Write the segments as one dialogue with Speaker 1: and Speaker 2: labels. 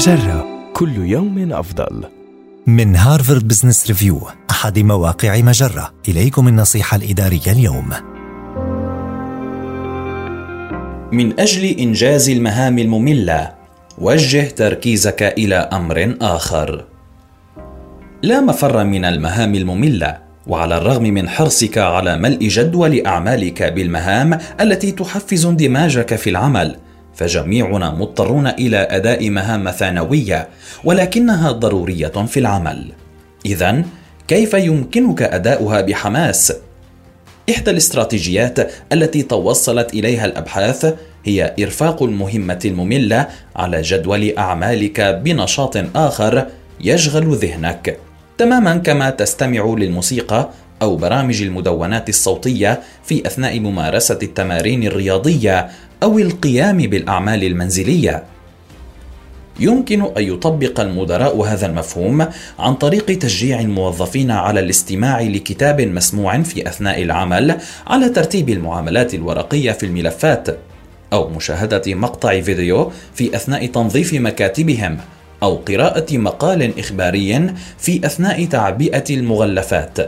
Speaker 1: مجرة كل يوم أفضل.
Speaker 2: من هارفارد بزنس ريفيو أحد مواقع مجرة. إليكم النصيحة الإدارية اليوم.
Speaker 3: من أجل إنجاز المهام المملة وجه تركيزك إلى أمر آخر. لا مفر من المهام المملة وعلى الرغم من حرصك على ملء جدول أعمالك بالمهام التي تحفز اندماجك في العمل فجميعنا مضطرون إلى أداء مهام ثانوية ولكنها ضرورية في العمل. اذا كيف يمكنك أداؤها بحماس؟ إحدى الاستراتيجيات التي توصلت إليها الأبحاث هي إرفاق المهمة المملة على جدول أعمالك بنشاط آخر يشغل ذهنك. تماما كما تستمع للموسيقى أو برامج المدونات الصوتية في أثناء ممارسة التمارين الرياضية أو القيام بالأعمال المنزلية. يمكن أن يطبق المدراء هذا المفهوم عن طريق تشجيع الموظفين على الاستماع لكتاب مسموع في أثناء العمل على ترتيب المعاملات الورقية في الملفات أو مشاهدة مقطع فيديو في أثناء تنظيف مكاتبهم أو قراءة مقال إخباري في أثناء تعبئة المغلفات.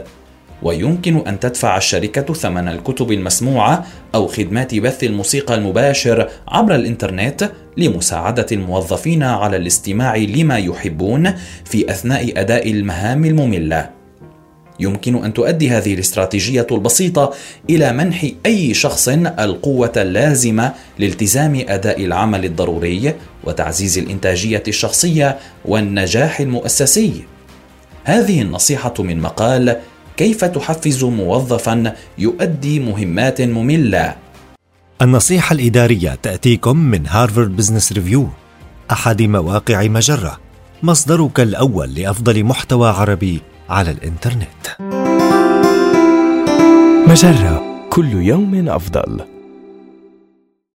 Speaker 3: ويمكن أن تدفع الشركة ثمن الكتب المسموعة أو خدمات بث الموسيقى المباشر عبر الإنترنت لمساعدة الموظفين على الاستماع لما يحبون في أثناء أداء المهام المملة. يمكن أن تؤدي هذه الاستراتيجية البسيطة إلى منح أي شخص القوة اللازمة لالتزام أداء العمل الضروري وتعزيز الإنتاجية الشخصية والنجاح المؤسسي. هذه النصيحة من مقال كيف تحفز موظفا يؤدي مهمات مملة
Speaker 2: النصيحة الإدارية تأتيكم من هارفارد بزنس ريفيو أحد مواقع مجرة مصدرك الأول لأفضل محتوى عربي على الإنترنت
Speaker 1: مجرة كل يوم أفضل.